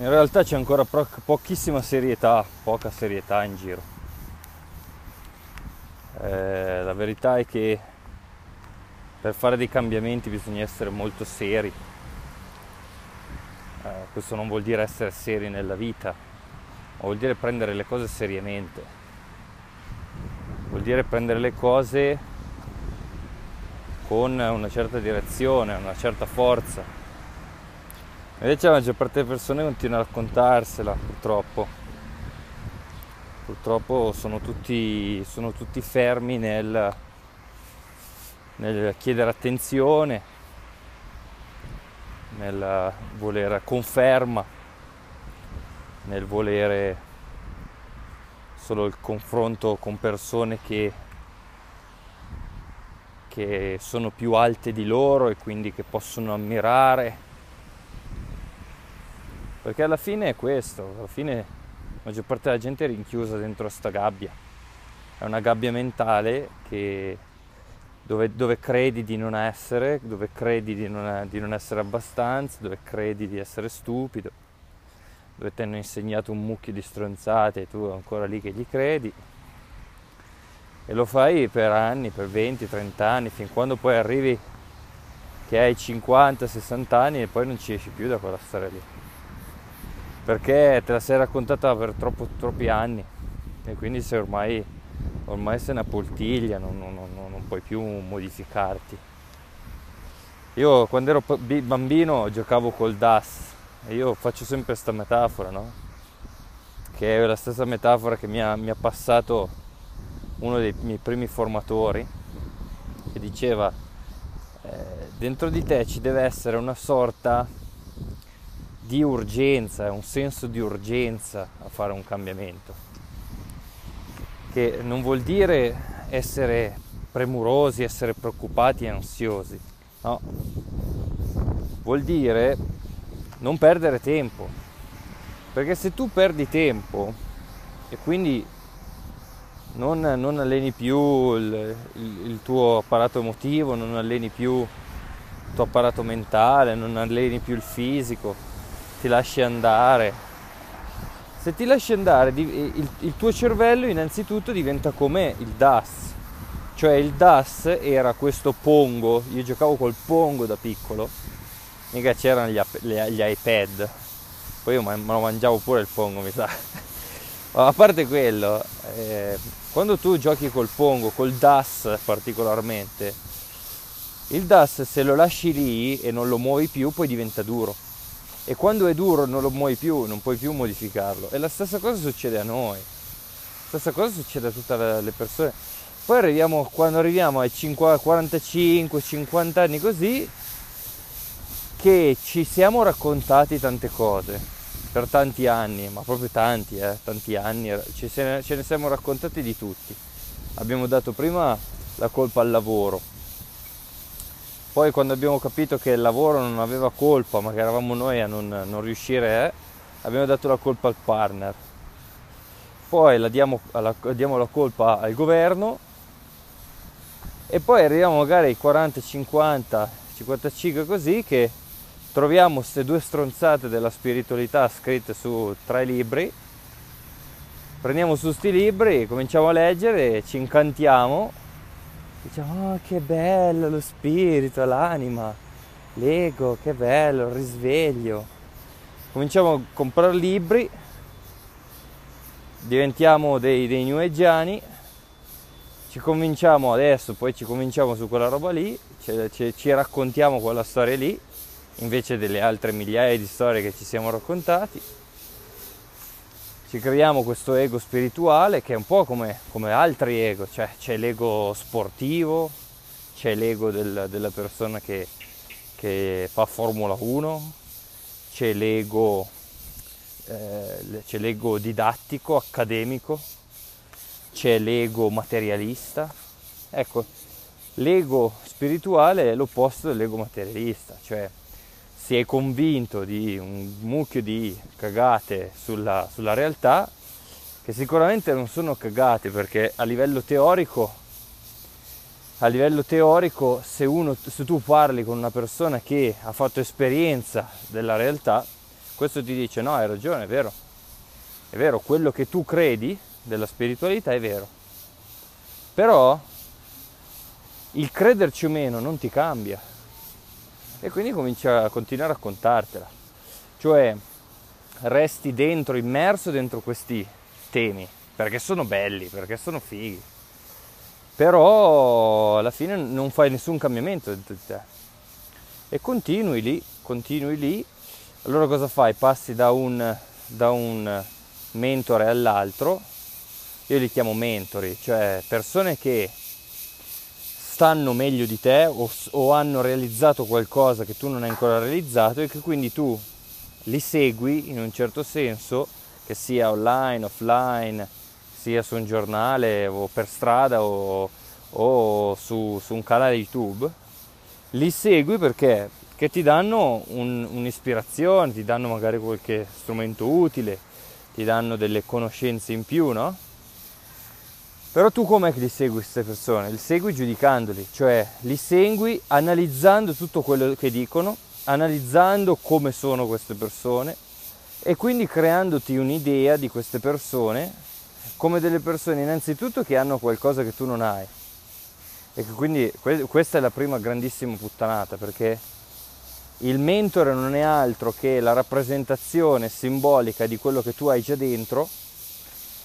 in realtà c'è ancora pochissima serietà, poca serietà in giro. Eh, la verità è che per fare dei cambiamenti bisogna essere molto seri. Eh, questo non vuol dire essere seri nella vita, ma vuol dire prendere le cose seriamente. Vuol dire prendere le cose con una certa direzione, una certa forza Invece la maggior parte delle persone continua a raccontarsela, purtroppo. Purtroppo sono tutti, sono tutti fermi nel, nel chiedere attenzione, nel volere conferma, nel volere solo il confronto con persone che, che sono più alte di loro e quindi che possono ammirare perché alla fine è questo, alla fine la maggior parte della gente è rinchiusa dentro sta gabbia. È una gabbia mentale che, dove, dove, credi di non essere, dove credi di non, di non essere abbastanza, dove credi di essere stupido, dove ti hanno insegnato un mucchio di stronzate e tu ancora lì che gli credi. E lo fai per anni, per 20, 30 anni, fin quando poi arrivi che hai 50, 60 anni e poi non ci esci più da quella storia lì perché te la sei raccontata per troppo, troppi anni e quindi sei ormai, ormai sei una poltiglia, non, non, non, non puoi più modificarti. Io quando ero bambino giocavo col DAS e io faccio sempre questa metafora, no? Che è la stessa metafora che mi ha, mi ha passato uno dei miei primi formatori, che diceva eh, dentro di te ci deve essere una sorta di urgenza, un senso di urgenza a fare un cambiamento, che non vuol dire essere premurosi, essere preoccupati e ansiosi, no, vuol dire non perdere tempo, perché se tu perdi tempo e quindi non, non alleni più il, il, il tuo apparato emotivo, non alleni più il tuo apparato mentale, non alleni più il fisico, ti lasci andare. Se ti lasci andare, il, il tuo cervello innanzitutto diventa come il DAS. Cioè il DAS era questo pongo, io giocavo col pongo da piccolo, mica c'erano gli, gli iPad, poi io me lo mangiavo pure il pongo mi sa. A parte quello, eh, quando tu giochi col pongo, col DAS particolarmente, il DAS se lo lasci lì e non lo muovi più poi diventa duro e quando è duro non lo muovi più, non puoi più modificarlo. E la stessa cosa succede a noi, la stessa cosa succede a tutte le persone. Poi arriviamo, quando arriviamo ai 45, 50 anni così, che ci siamo raccontati tante cose per tanti anni, ma proprio tanti, eh, tanti anni, ce ne siamo raccontati di tutti. Abbiamo dato prima la colpa al lavoro, poi quando abbiamo capito che il lavoro non aveva colpa, ma che eravamo noi a non, non riuscire, eh, abbiamo dato la colpa al partner. Poi la diamo, alla, diamo la colpa al governo e poi arriviamo magari ai 40, 50, 55 così che troviamo queste due stronzate della spiritualità scritte su tre libri, prendiamo su questi libri, cominciamo a leggere, ci incantiamo diciamo oh, che bello lo spirito, l'anima, l'ego, che bello, il risveglio. Cominciamo a comprare libri, diventiamo dei, dei new ci cominciamo adesso, poi ci cominciamo su quella roba lì, ci, ci, ci raccontiamo quella storia lì, invece delle altre migliaia di storie che ci siamo raccontati ci creiamo questo ego spirituale che è un po' come, come altri ego, cioè c'è l'ego sportivo, c'è l'ego del, della persona che, che, fa Formula 1, c'è l'ego, eh, c'è l'ego didattico, accademico, c'è l'ego materialista. Ecco, l'ego spirituale è l'opposto dell'ego materialista, cioè si è convinto di un mucchio di cagate sulla, sulla realtà, che sicuramente non sono cagate perché a livello teorico a livello teorico se, uno, se, tu parli con una persona che ha fatto esperienza della realtà, questo ti dice no, hai ragione, è vero. È vero, quello che tu credi della spiritualità è vero. Però il crederci o meno non ti cambia. E quindi comincia a continuare a raccontartela. Cioè resti dentro, immerso dentro questi temi, perché sono belli, perché sono fighi. Però alla fine non fai nessun cambiamento dentro di te. E continui lì, continui lì. Allora cosa fai? Passi da un, da un mentore all'altro. Io li chiamo mentori, cioè persone che stanno meglio di te o, o hanno realizzato qualcosa che tu non hai ancora realizzato e che quindi tu li segui in un certo senso, che sia online, offline, sia su un giornale o per strada o, o su, su, un canale YouTube, li segui perché? Ti danno un, un'ispirazione, ti danno magari qualche strumento utile, ti danno delle conoscenze in più, no? Però tu com'è che li segui queste persone? Li segui giudicandoli, cioè li segui analizzando tutto quello che dicono, analizzando come sono queste persone e quindi creandoti un'idea di queste persone come delle persone innanzitutto che hanno qualcosa che tu non hai. E quindi questa è la prima grandissima puttanata perché il mentore non è altro che la rappresentazione simbolica di quello che tu hai già dentro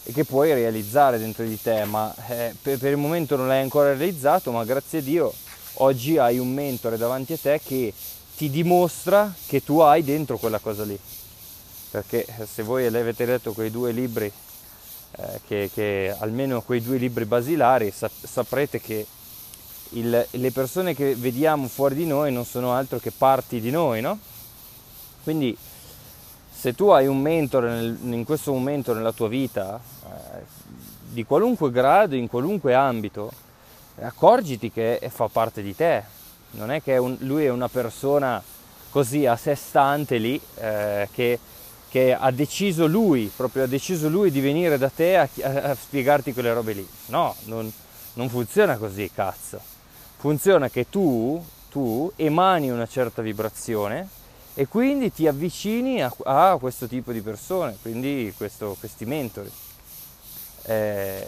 e che puoi realizzare dentro di te, ma eh, per, per, il momento non l'hai ancora realizzato, ma grazie a Dio oggi hai un mentore davanti a te che ti dimostra che tu hai dentro quella cosa lì. Perché eh, se voi avete letto quei due libri, eh, che, che, almeno quei due libri basilari, sap- saprete che il, le persone che vediamo fuori di noi non sono altro che parti di noi, no? Quindi se tu hai un mentore nel, in questo momento nella tua vita, di qualunque grado, in qualunque ambito, accorgiti che fa parte di te. Non è che un, lui è una persona così a sé stante lì, eh, che, che, ha deciso lui, proprio ha deciso lui di venire da te a, a, spiegarti quelle robe lì. No, non, non funziona così, cazzo. Funziona che tu, tu emani una certa vibrazione e quindi ti avvicini a, a questo tipo di persone, quindi questo, questi mentori. Eh,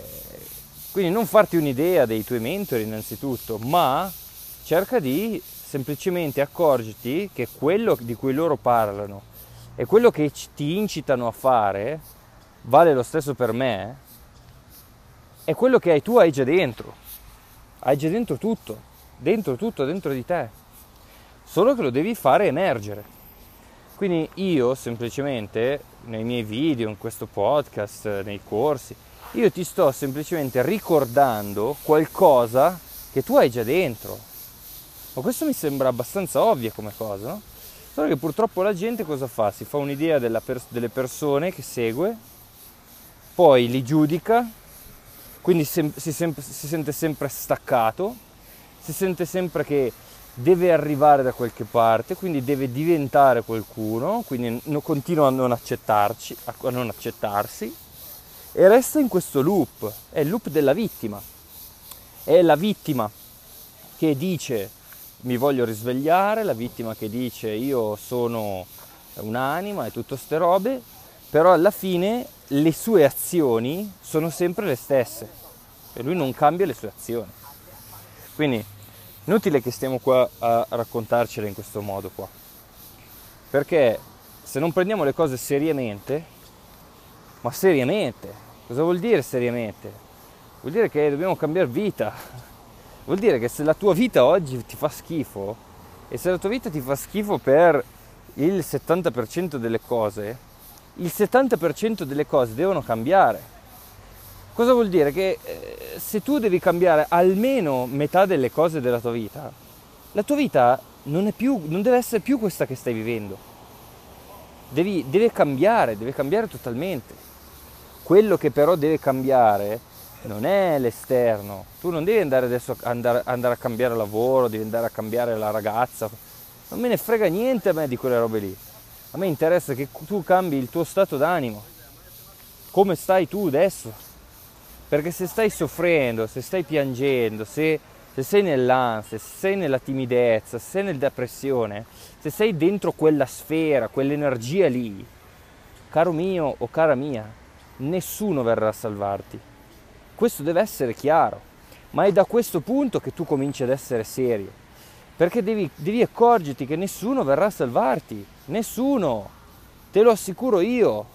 quindi non farti un'idea dei tuoi mentori innanzitutto, ma cerca di semplicemente accorgerti che quello di cui loro parlano e quello che ti incitano a fare vale lo stesso per me, è quello che hai, tu hai già dentro. Hai già dentro tutto, dentro tutto, dentro di te. Solo che lo devi fare emergere. Quindi io semplicemente nei miei video, in questo podcast, nei corsi, io ti sto semplicemente ricordando qualcosa che tu hai già dentro. Ma questo mi sembra abbastanza ovvio come cosa, no? Solo che purtroppo la gente cosa fa? Si fa un'idea pers- delle persone che segue, poi li giudica, quindi sem- si, sem- si sente sempre staccato, si sente sempre che deve arrivare da qualche parte, quindi deve diventare qualcuno, quindi no, continua a non accettarci, a non accettarsi e resta in questo loop, è il loop della vittima. È la vittima che dice mi voglio risvegliare, la vittima che dice io sono un'anima e tutte ste robe, però alla fine le sue azioni sono sempre le stesse e lui non cambia le sue azioni. Quindi Inutile che stiamo qua a raccontarcele in questo modo qua. Perché se non prendiamo le cose seriamente, ma seriamente, cosa vuol dire seriamente? Vuol dire che dobbiamo cambiare vita. Vuol dire che se la tua vita oggi ti fa schifo, e se la tua vita ti fa schifo per il 70% delle cose, il 70% delle cose devono cambiare Cosa vuol dire? Che eh, se tu devi cambiare almeno metà delle cose della tua vita, la tua vita non, più, non deve essere più questa che stai vivendo. Devi, deve cambiare, deve cambiare totalmente. Quello che però deve cambiare non è l'esterno. Tu non devi andare adesso andare, andare a cambiare lavoro, devi andare a cambiare la ragazza. Non me ne frega niente a me di quelle robe lì. A me interessa che tu cambi il tuo stato d'animo. Come stai tu adesso? Perché se stai soffrendo, se stai piangendo, se se sei nell'ansia, se sei nella timidezza, se sei nella depressione, se sei dentro quella sfera, quell'energia lì, caro mio o cara mia, nessuno verrà a salvarti. Questo deve essere chiaro, ma è da questo punto che tu cominci ad essere serio, perché devi, devi accorgerti che nessuno verrà a salvarti, nessuno, te lo assicuro io,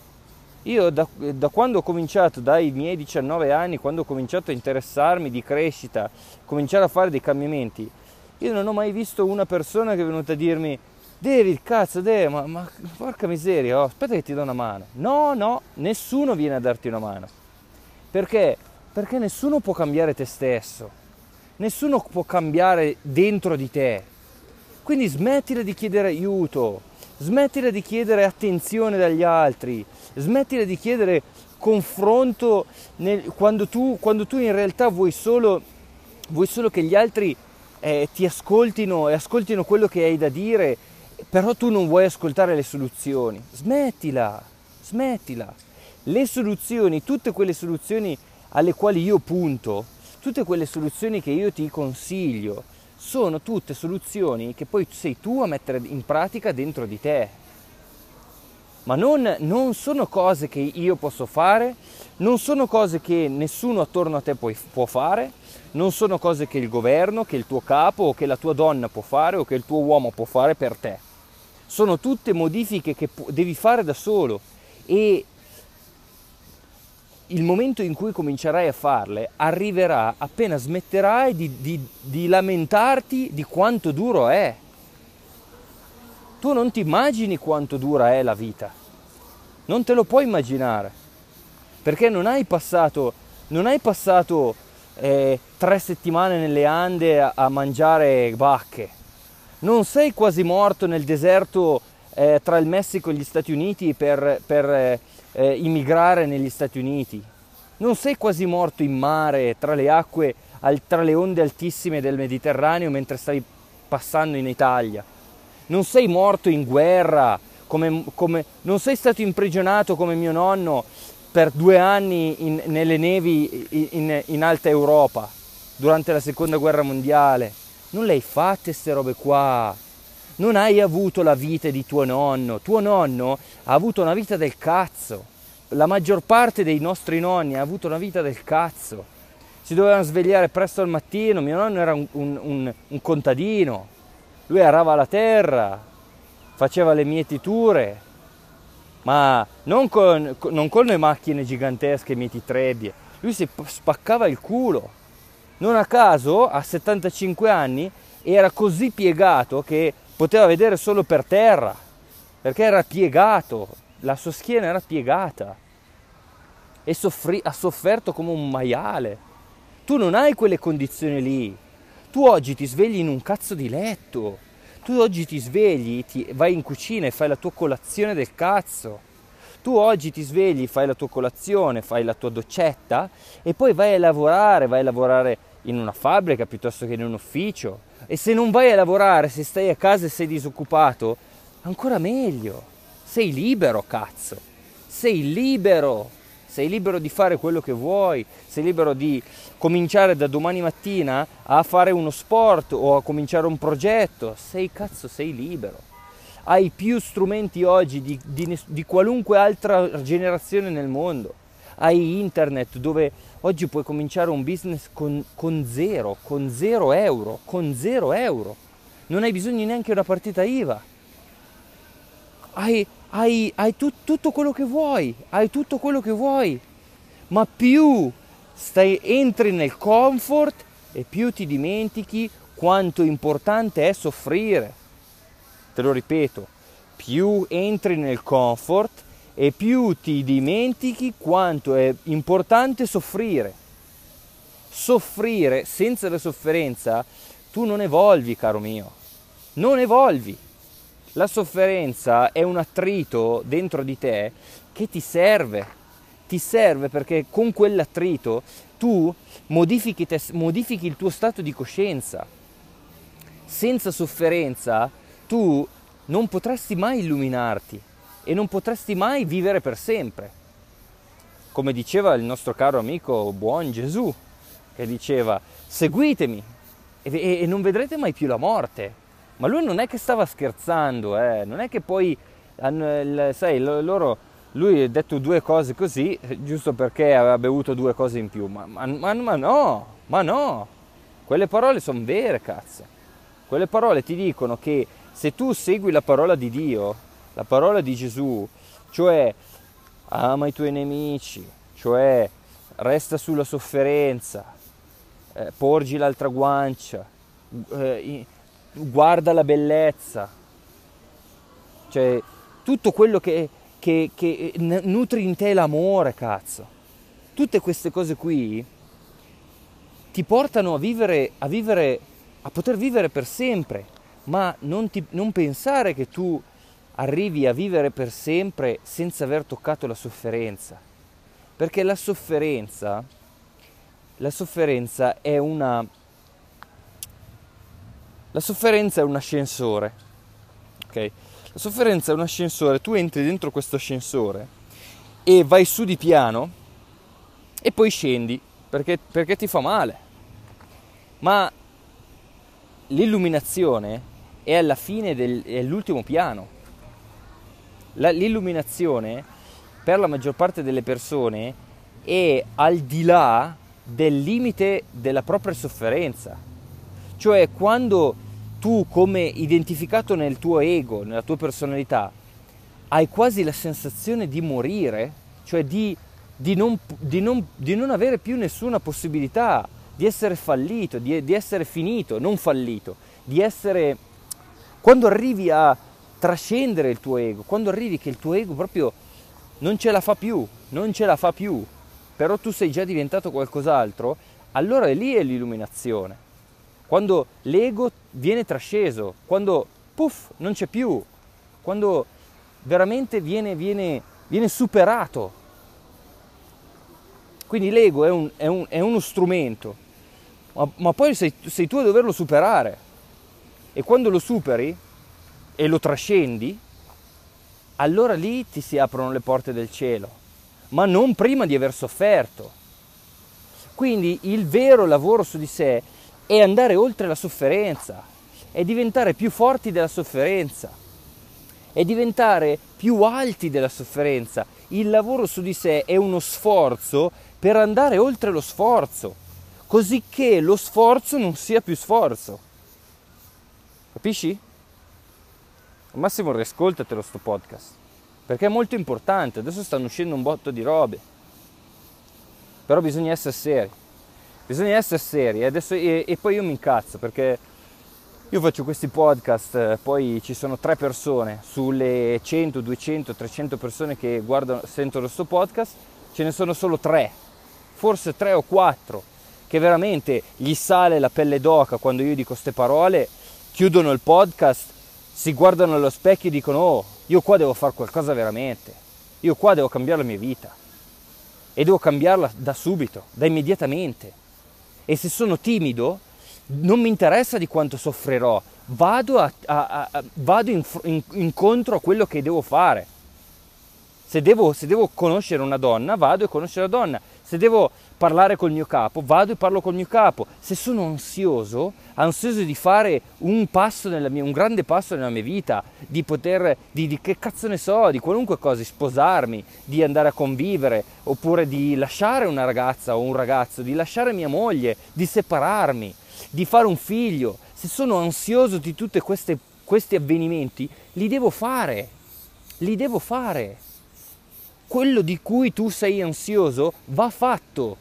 io da, da, quando ho cominciato, dai miei 19 anni, quando ho cominciato a interessarmi di crescita, cominciare a fare dei cambiamenti, io non ho mai visto una persona che è venuta a dirmi David, cazzo, David, ma, ma porca miseria, oh, aspetta che ti do una mano. No, no, nessuno viene a darti una mano. Perché? Perché nessuno può cambiare te stesso. Nessuno può cambiare dentro di te. Quindi smettila di chiedere aiuto, smettila di chiedere attenzione dagli altri, smettila di chiedere confronto nel, quando, tu, quando, tu, in realtà vuoi solo, vuoi solo che gli altri eh, ti ascoltino e ascoltino quello che hai da dire, però tu non vuoi ascoltare le soluzioni. Smettila, smettila. Le soluzioni, tutte quelle soluzioni alle quali io punto, tutte quelle soluzioni che io ti consiglio, sono tutte soluzioni che poi sei tu a mettere in pratica dentro di te. Ma non, non sono cose che io posso fare, non sono cose che nessuno attorno a te può, può fare, non sono cose che il governo, che il tuo capo o che la tua donna può fare o che il tuo uomo può fare per te. Sono tutte modifiche che devi fare da solo. E il momento in cui comincerai a farle arriverà appena smetterai di, di, di, lamentarti di quanto duro è. Tu non ti immagini quanto dura è la vita, non te lo puoi immaginare, perché non hai passato, non hai passato eh, tre settimane nelle Ande a, a, mangiare bacche, non sei quasi morto nel deserto eh, tra il Messico e gli Stati Uniti per, per eh, immigrare negli Stati Uniti. Non sei quasi morto in mare tra le acque, tra le onde altissime del Mediterraneo mentre stai passando in Italia. Non sei morto in guerra, come, come, non sei stato imprigionato come mio nonno per due anni in, nelle nevi in, in, in alta Europa durante la seconda guerra mondiale. Non le hai fatte queste robe qua. Non hai avuto la vita di tuo nonno, tuo nonno ha avuto una vita del cazzo, la maggior parte dei nostri nonni ha avuto una vita del cazzo, si dovevano svegliare presto al mattino, mio nonno era un, un, un, un contadino, lui arava la terra, faceva le mietiture, ma non con, non con le macchine gigantesche mietitrebbie, lui si spaccava il culo. Non a caso, a 75 anni, era così piegato che poteva vedere solo per terra, perché era piegato, la sua schiena era piegata e soffri- ha sofferto come un maiale. Tu non hai quelle condizioni lì. Tu oggi ti svegli in un cazzo di letto. Tu oggi ti svegli, ti vai in cucina e fai la tua colazione del cazzo. Tu oggi ti svegli, fai la tua colazione, fai la tua doccetta e poi vai a lavorare, vai a lavorare in una fabbrica piuttosto che in un ufficio. E se non vai a lavorare, se stai a casa e sei disoccupato, ancora meglio. Sei libero, cazzo. Sei libero. Sei libero di fare quello che vuoi, sei libero di cominciare da domani mattina a fare uno sport o a cominciare un progetto. Sei cazzo, sei libero. Hai più strumenti oggi di, di, di qualunque altra generazione nel mondo. Hai internet dove Oggi puoi cominciare un business con, con zero, con zero euro, con zero euro. Non hai bisogno neanche di una partita IVA. Hai, hai, hai tut, tutto quello che vuoi, hai tutto quello che vuoi. Ma più stai, entri nel comfort e più ti dimentichi quanto importante è soffrire. Te lo ripeto, più entri nel comfort e più ti dimentichi quanto è importante soffrire. Soffrire senza la sofferenza tu non evolvi, caro mio, non evolvi. La sofferenza è un attrito dentro di te che ti serve, ti serve perché con quell'attrito tu modifichi, te, modifichi il tuo stato di coscienza. Senza sofferenza tu non potresti mai illuminarti e non potresti mai vivere per sempre. Come diceva il nostro caro amico buon Gesù, che diceva seguitemi, e, e, non vedrete mai più la morte. Ma lui non è che stava scherzando, eh? non è che poi, sai, loro, lui ha detto due cose così, giusto perché aveva bevuto due cose in più, ma, ma, ma, no, ma no, quelle parole sono vere, cazzo. Quelle parole ti dicono che se tu segui la parola di Dio, la parola di Gesù, cioè ama i tuoi nemici, cioè resta sulla sofferenza, eh, porgi l'altra guancia, eh, guarda la bellezza, cioè tutto quello che, che, che nutri in te l'amore, cazzo. Tutte queste cose qui ti portano a vivere, a vivere, a poter vivere per sempre, ma non, ti, non pensare che tu arrivi a vivere per sempre senza aver toccato la sofferenza. Perché la sofferenza, la sofferenza è una... La sofferenza è un ascensore, ok? La sofferenza è un ascensore, tu entri dentro questo ascensore e vai su di piano e poi scendi perché, perché ti fa male. Ma l'illuminazione è alla fine dell'ultimo piano. La, l'illuminazione per la maggior parte delle persone è al di là del limite della propria sofferenza. Cioè quando tu come identificato nel tuo ego, nella tua personalità, hai quasi la sensazione di morire, cioè di, di, non, di, non, di non, avere più nessuna possibilità, di essere fallito, di, di essere finito, non fallito, di essere... Quando arrivi a trascendere il tuo ego, quando arrivi che il tuo ego proprio non ce la fa più, non ce la fa più, però tu sei già diventato qualcos'altro, allora lì è l'illuminazione. Quando l'ego viene trasceso, quando puff, non c'è più, quando veramente viene, viene, viene superato. Quindi l'ego è, un, è, un, è uno strumento, ma, ma poi sei, sei tu a doverlo superare. E quando lo superi e lo trascendi, allora lì ti si aprono le porte del cielo, ma non prima di aver sofferto. Quindi il vero lavoro su di sé è andare oltre la sofferenza, è diventare più forti della sofferenza, è diventare più alti della sofferenza. Il lavoro su di sé è uno sforzo per andare oltre lo sforzo, così che lo sforzo non sia più sforzo. Capisci? Al massimo riascoltatelo sto podcast, perché è molto importante, adesso stanno uscendo un botto di robe, però bisogna essere seri, bisogna essere seri adesso, e, e poi io mi incazzo perché io faccio questi podcast, poi ci sono tre persone sulle 100, 200, 300 persone che guardano, sentono questo podcast, ce ne sono solo tre, forse tre o quattro, che veramente gli sale la pelle d'oca quando io dico queste parole, chiudono il podcast si guardano allo specchio e dicono oh, io qua devo fare qualcosa veramente, io qua devo cambiare la mia vita e devo cambiarla da subito, da immediatamente. E se sono timido, non mi interessa di quanto soffrirò, vado, a, a, a, vado in, in, incontro a quello che devo fare. Se devo, se devo conoscere una donna, vado e conosco la donna. Se devo parlare col mio capo, vado e parlo col mio capo. Se sono ansioso, ansioso di fare un passo nella mia, un grande passo nella mia vita, di poter, di, di che cazzo ne so, di qualunque cosa, di sposarmi, di andare a convivere, oppure di lasciare una ragazza o un ragazzo, di lasciare mia moglie, di separarmi, di fare un figlio. Se sono ansioso di tutti questi avvenimenti, li devo fare, li devo fare. Quello di cui tu sei ansioso va fatto.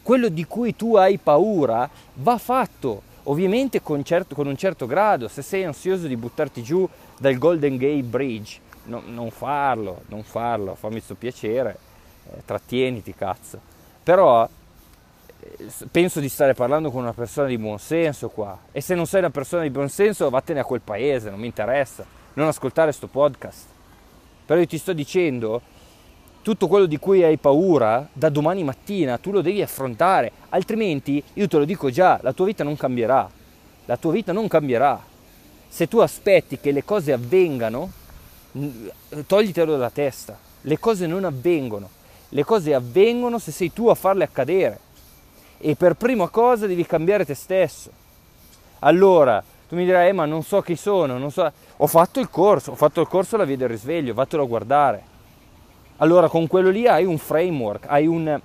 Quello di cui tu hai paura va fatto, ovviamente con, certo, con un certo grado, se sei ansioso di buttarti giù dal Golden Gate Bridge, no, non farlo, non farlo, fammi sto piacere, eh, trattieniti cazzo. Però eh, penso di stare parlando con una persona di buon senso qua. E se non sei una persona di buon senso vattene a quel paese, non mi interessa, non ascoltare sto podcast. Però io ti sto dicendo tutto quello di cui hai paura da domani mattina tu lo devi affrontare, altrimenti io te lo dico già, la tua vita non cambierà. La tua vita non cambierà. Se tu aspetti che le cose avvengano, toglitelo dalla testa. Le cose non avvengono. Le cose avvengono se sei tu a farle accadere. E per prima cosa devi cambiare te stesso. Allora, tu mi dirai, eh, ma non so chi sono, non so... Ho fatto il corso, ho fatto il corso la via del risveglio, vattelo a guardare. Allora, con quello lì hai un framework, hai, un,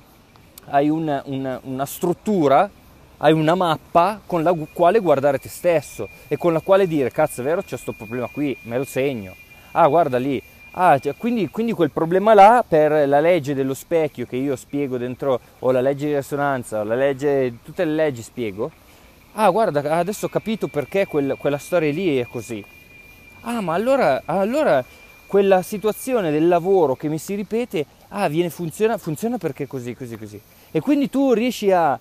hai un, un, una struttura, hai una mappa con la quale guardare te stesso e con la quale dire, cazzo è vero, c'è questo problema qui, me lo segno. Ah, guarda lì, Ah, cioè, quindi, quindi, quel problema là per la legge dello specchio che io spiego dentro, o la legge di risonanza, o la legge, tutte le leggi spiego. Ah, guarda, adesso ho capito perché quel, quella storia lì è così. Ah, ma allora, allora quella situazione del lavoro che mi si ripete, ah, viene, funziona, funziona perché così, così, così. E quindi tu riesci a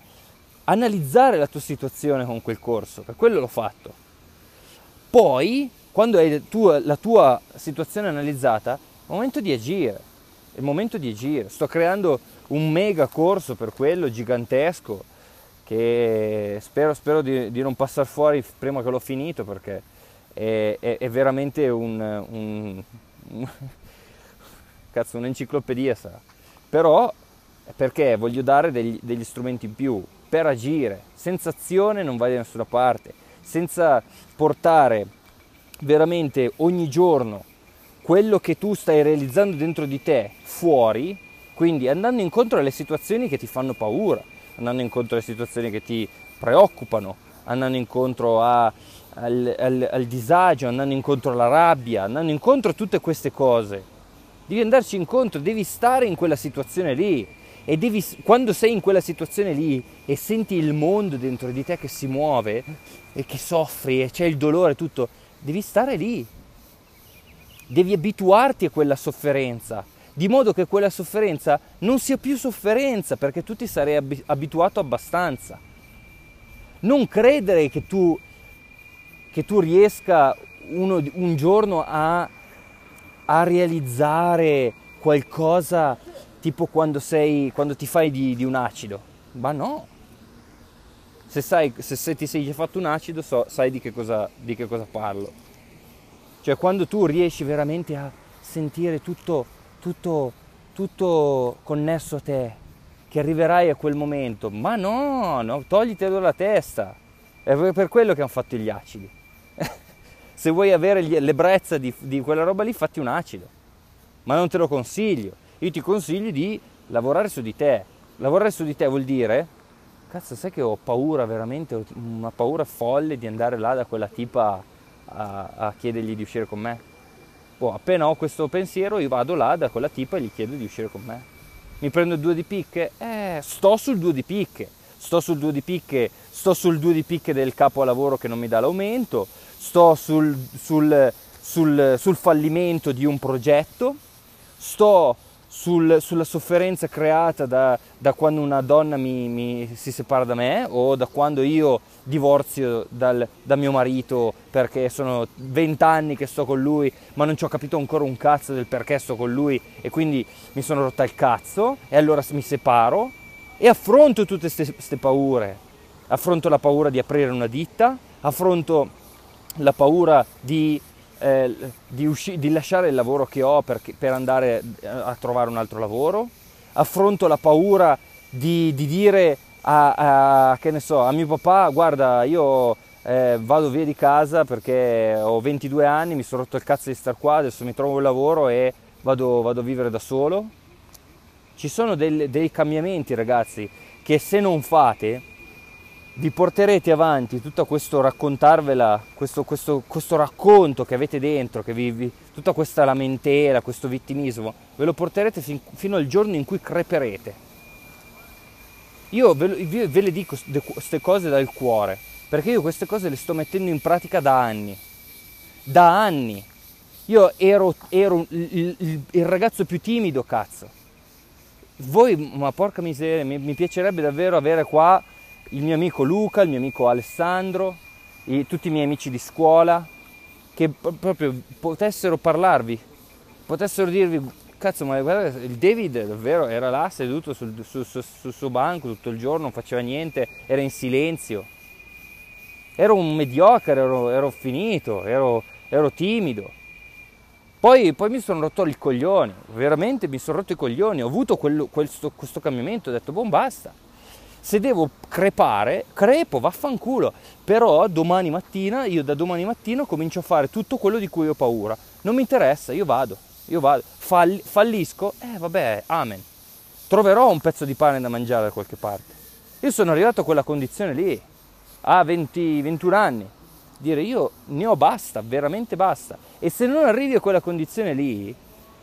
analizzare la tua situazione con quel corso, per quello l'ho fatto. Poi quando hai tu, la tua situazione analizzata, è il momento di agire, è il momento di agire. Sto creando un mega corso per quello, gigantesco, che spero, spero di, di, non passare fuori prima che l'ho finito perché è, è, è veramente un, un cazzo, un'enciclopedia sarà. Però perché voglio dare degli, degli strumenti in più per agire. Senza azione non vai da nessuna parte. Senza portare veramente ogni giorno quello che tu stai realizzando dentro di te fuori, quindi andando incontro alle situazioni che ti fanno paura, andando incontro alle situazioni che ti preoccupano, andando incontro a, al, al, al disagio, andando incontro alla rabbia, andando incontro a tutte queste cose. Devi andarci incontro, devi stare in quella situazione lì e devi, quando sei in quella situazione lì e senti il mondo dentro di te che si muove e che soffri e c'è il dolore tutto, devi stare lì, devi abituarti a quella sofferenza, di modo che quella sofferenza non sia più sofferenza perché tu ti sarei abituato abbastanza. Non credere che tu, che tu riesca uno, un giorno a, a, realizzare qualcosa tipo quando, sei, quando ti fai di, di un acido. Ma no, se, sai, se, se ti sei fatto un acido so, sai di che, cosa, di che cosa parlo. Cioè quando tu riesci veramente a sentire tutto, tutto, tutto connesso a te, che arriverai a quel momento, ma no, no toglitelo dalla testa. È per quello che hanno fatto gli acidi. Se vuoi avere l'ebbrezza di, di quella roba lì, fatti un acido. Ma non te lo consiglio. Io ti consiglio di lavorare su di te. Lavorare su di te vuol dire cazzo sai che ho paura veramente, una paura folle di andare là da quella tipa a, a chiedergli di uscire con me. Boh, appena ho questo pensiero io vado là da quella tipa e gli chiedo di uscire con me. Mi prendo due di picche? Eh, sto sul due di picche. Sto sul due di picche, sto sul due di picche del capo a lavoro che non mi dà l'aumento, sto sul, sul, sul, sul fallimento di un progetto, sto sul, sulla sofferenza creata da, da quando una donna mi, mi, si separa da me o da quando io divorzio dal, da mio marito perché sono vent'anni che sto con lui ma non ci ho capito ancora un cazzo del perché sto con lui e quindi mi sono rotta il cazzo e allora mi separo e affronto tutte queste paure. Affronto la paura di aprire una ditta, affronto la paura di eh, di, usci- di, lasciare il lavoro che ho per, per, andare eh, a trovare un altro lavoro, affronto la paura di, di dire a, a, so, a, mio papà guarda io eh, vado via di casa perché ho 22 anni, mi sono rotto il cazzo di star qua, adesso mi trovo un lavoro e vado, vado a vivere da solo. Ci sono del, dei cambiamenti ragazzi che se non fate vi porterete avanti tutto questo raccontarvela, questo, questo, questo racconto che avete dentro, che vi, vi, tutta questa lamentela, questo vittimismo, ve lo porterete fin, fino al giorno in cui creperete. Io ve, ve le dico queste cose dal cuore, perché io queste cose le sto mettendo in pratica da anni. Da anni. Io ero, ero il, il, il ragazzo più timido, cazzo. Voi, ma porca miseria, mi, mi piacerebbe davvero avere qua il mio amico Luca, il mio amico Alessandro, tutti i miei amici di scuola, che proprio potessero parlarvi, potessero dirvi, cazzo ma guarda, il David davvero era là seduto sul, sul, sul, sul suo banco tutto il giorno, non faceva niente, era in silenzio. Ero un mediocre, ero, ero finito, ero, ero timido. Poi, poi, mi sono rotto i coglioni, veramente mi sono rotto i coglioni, ho avuto quello, questo, questo cambiamento, ho detto, boh, basta Se devo crepare, crepo, vaffanculo. Però domani mattina, io da domani mattina comincio a fare tutto quello di cui ho paura. Non mi interessa, io vado, io vado. Fall- fallisco, eh vabbè, amen. Troverò un pezzo di pane da mangiare da qualche parte. Io sono arrivato a quella condizione lì, a 20, 21 anni. Dire io ne ho basta, veramente basta. E se non arrivi a quella condizione lì,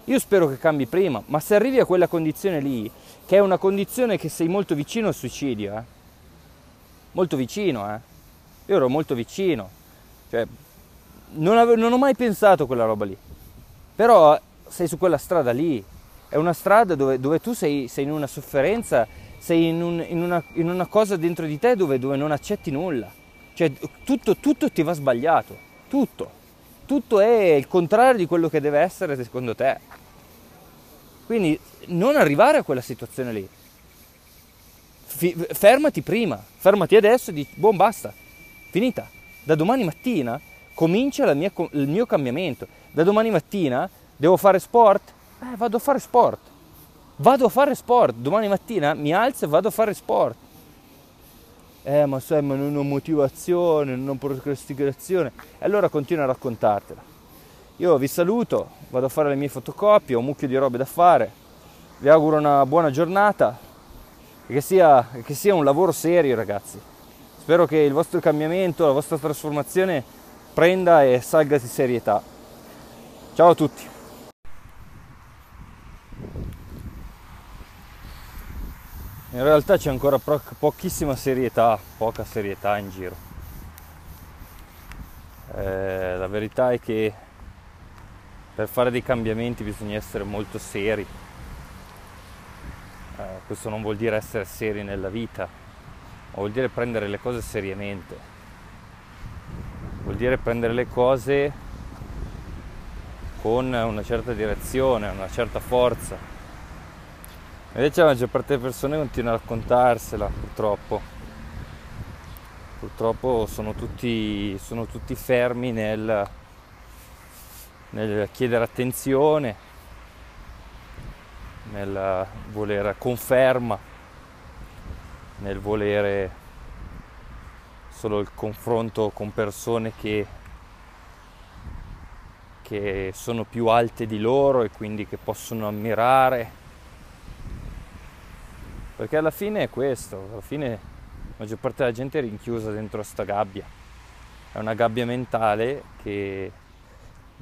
io spero che cambi prima, ma se arrivi a quella condizione lì, che è una condizione che sei molto vicino al suicidio, eh? molto vicino, eh? io ero molto vicino, cioè non, avevo, non ho mai pensato a quella roba lì, però sei su quella strada lì, è una strada dove, dove tu sei, sei, in una sofferenza, sei in, un, in, una, in, una, cosa dentro di te dove, dove non accetti nulla, cioè tutto, tutto ti va sbagliato, tutto tutto è il contrario di quello che deve essere secondo te. Quindi non arrivare a quella situazione lì. F- fermati prima, fermati adesso e dici, boh, basta, finita. Da domani mattina comincia mia, il mio cambiamento. Da domani mattina devo fare sport? Eh, vado a fare sport. Vado a fare sport. Domani mattina mi alzo e vado a fare sport eh ma sai ma non ho motivazione, non ho procrastinazione, e allora continua a raccontartela. Io vi saluto, vado a fare le mie fotocopie, ho un mucchio di robe da fare, vi auguro una buona giornata e che sia, che sia un lavoro serio ragazzi. Spero che il vostro cambiamento, la vostra trasformazione prenda e salga di serietà. Ciao a tutti! in realtà c'è ancora po- pochissima serietà, poca serietà in giro. Eh, la verità è che per fare dei cambiamenti bisogna essere molto seri. Eh, questo non vuol dire essere seri nella vita, ma vuol dire prendere le cose seriamente. Vuol dire prendere le cose con una certa direzione, una certa forza Invece la maggior parte delle persone continua a raccontarsela, purtroppo. Purtroppo sono tutti, sono tutti fermi nel, nel chiedere attenzione, nel volere conferma, nel volere solo il confronto con persone che, che sono più alte di loro e quindi che possono ammirare perché alla fine è questo, alla fine la maggior parte della gente è rinchiusa dentro sta gabbia. È una gabbia mentale che,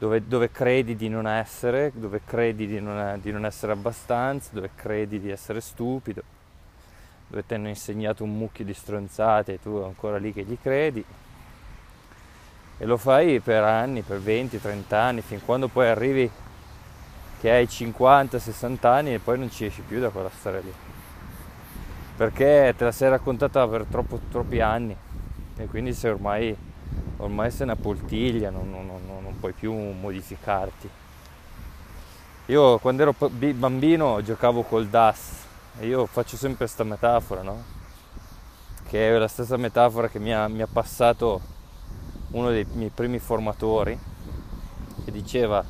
dove, dove, credi di non essere, dove credi di non, di non essere abbastanza, dove credi di essere stupido, dove ti hanno insegnato un mucchio di stronzate e tu ancora lì che gli credi. E lo fai per anni, per 20, 30 anni, fin quando poi arrivi che hai 50, 60 anni e poi non ci esci più da quella storia lì perché te la sei raccontata per troppo, troppi anni e quindi sei ormai, ormai sei una poltiglia, non, non, non, non puoi più modificarti. Io quando ero bambino giocavo col DAS e io faccio sempre questa metafora, no? Che è la stessa metafora che mi ha, mi ha passato uno dei miei primi formatori, che diceva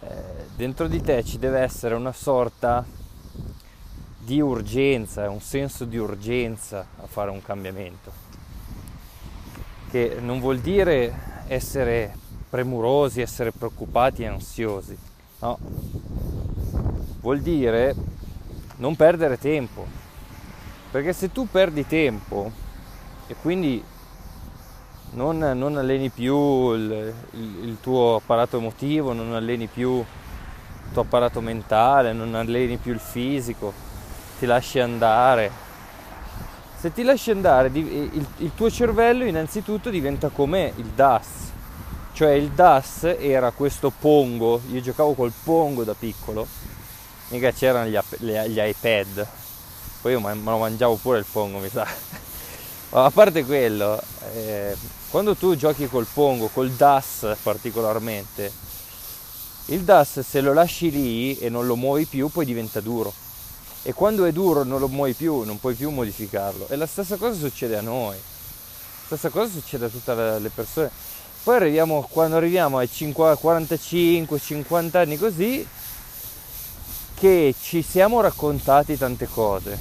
eh, dentro di te ci deve essere una sorta di urgenza, un senso di urgenza a fare un cambiamento, che non vuol dire essere premurosi, essere preoccupati e ansiosi, no, vuol dire non perdere tempo, perché se tu perdi tempo e quindi non, non alleni più il, il, il tuo apparato emotivo, non alleni più il tuo apparato mentale, non alleni più il fisico, ti lasci andare. Se ti lasci andare, il, il tuo cervello innanzitutto diventa come il DAS. Cioè il DAS era questo pongo, io giocavo col pongo da piccolo, mica c'erano gli, gli iPad, poi io me lo mangiavo pure il pongo mi sa. A parte quello, eh, quando tu giochi col pongo, col DAS particolarmente, il DAS se lo lasci lì e non lo muovi più poi diventa duro e quando è duro non lo muovi più, non puoi più modificarlo. E la stessa cosa succede a noi, la stessa cosa succede a tutte le persone. Poi arriviamo, quando arriviamo ai 45, 50 anni così, che ci siamo raccontati tante cose,